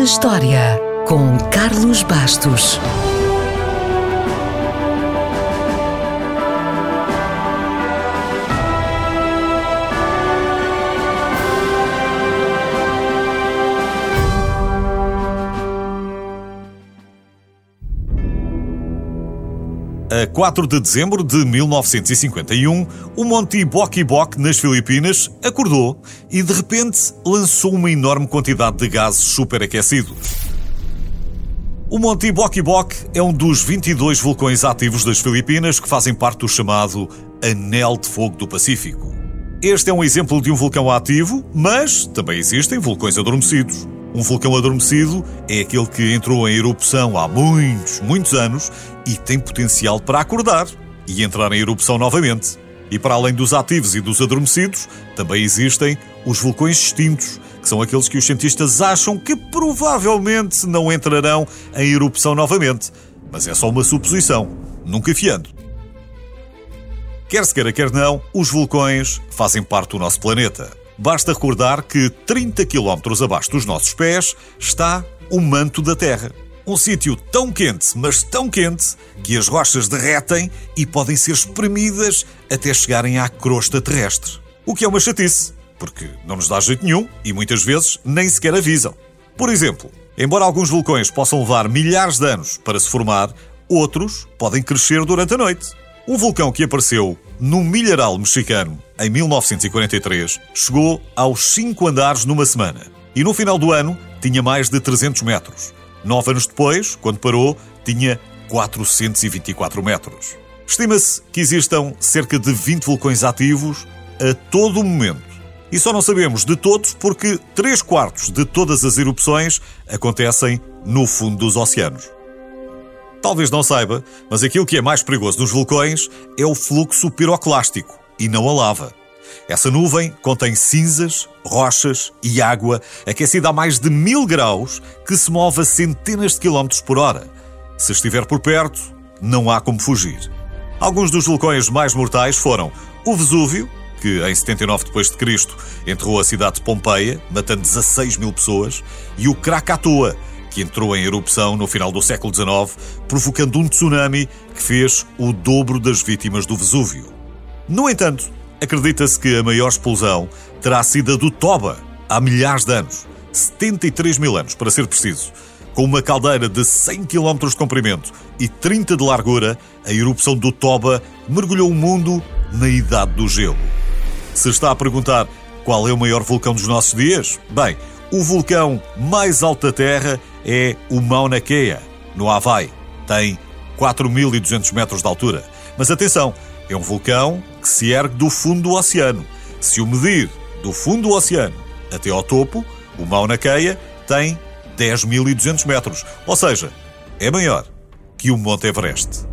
na História, com Carlos Bastos. A 4 de dezembro de 1951, o Monte Boki Bok, nas Filipinas, acordou e de repente lançou uma enorme quantidade de gases superaquecidos. O Monte Boki Bok é um dos 22 vulcões ativos das Filipinas que fazem parte do chamado Anel de Fogo do Pacífico. Este é um exemplo de um vulcão ativo, mas também existem vulcões adormecidos. Um vulcão adormecido é aquele que entrou em erupção há muitos, muitos anos e tem potencial para acordar e entrar em erupção novamente. E para além dos ativos e dos adormecidos, também existem os vulcões extintos, que são aqueles que os cientistas acham que provavelmente não entrarão em erupção novamente. Mas é só uma suposição, nunca fiando. Quer se queira, quer não, os vulcões fazem parte do nosso planeta. Basta recordar que 30 km abaixo dos nossos pés está o manto da Terra. Um sítio tão quente, mas tão quente, que as rochas derretem e podem ser espremidas até chegarem à crosta terrestre. O que é uma chatice, porque não nos dá jeito nenhum e muitas vezes nem sequer avisam. Por exemplo, embora alguns vulcões possam levar milhares de anos para se formar, outros podem crescer durante a noite. Um vulcão que apareceu no milharal mexicano em 1943 chegou aos 5 andares numa semana e no final do ano tinha mais de 300 metros. Nove anos depois, quando parou, tinha 424 metros. Estima-se que existam cerca de 20 vulcões ativos a todo momento. E só não sabemos de todos porque 3 quartos de todas as erupções acontecem no fundo dos oceanos. Talvez não saiba, mas aquilo que é mais perigoso nos vulcões é o fluxo piroclástico e não a lava. Essa nuvem contém cinzas, rochas e água aquecida a mais de mil graus que se move a centenas de quilómetros por hora. Se estiver por perto, não há como fugir. Alguns dos vulcões mais mortais foram o Vesúvio, que em 79 d.C. enterrou a cidade de Pompeia, matando 16 mil pessoas, e o Krakatoa, que entrou em erupção no final do século XIX, provocando um tsunami que fez o dobro das vítimas do Vesúvio. No entanto, acredita-se que a maior explosão terá sido a do Toba, há milhares de anos 73 mil anos, para ser preciso. Com uma caldeira de 100 km de comprimento e 30 de largura, a erupção do Toba mergulhou o mundo na Idade do Gelo. Se está a perguntar qual é o maior vulcão dos nossos dias, bem, o vulcão mais alto da Terra é o Mauna Kea, no Havaí. Tem 4.200 metros de altura. Mas atenção, é um vulcão que se ergue do fundo do oceano. Se o medir do fundo do oceano até ao topo, o Mauna Kea tem 10.200 metros. Ou seja, é maior que o Monte Everest.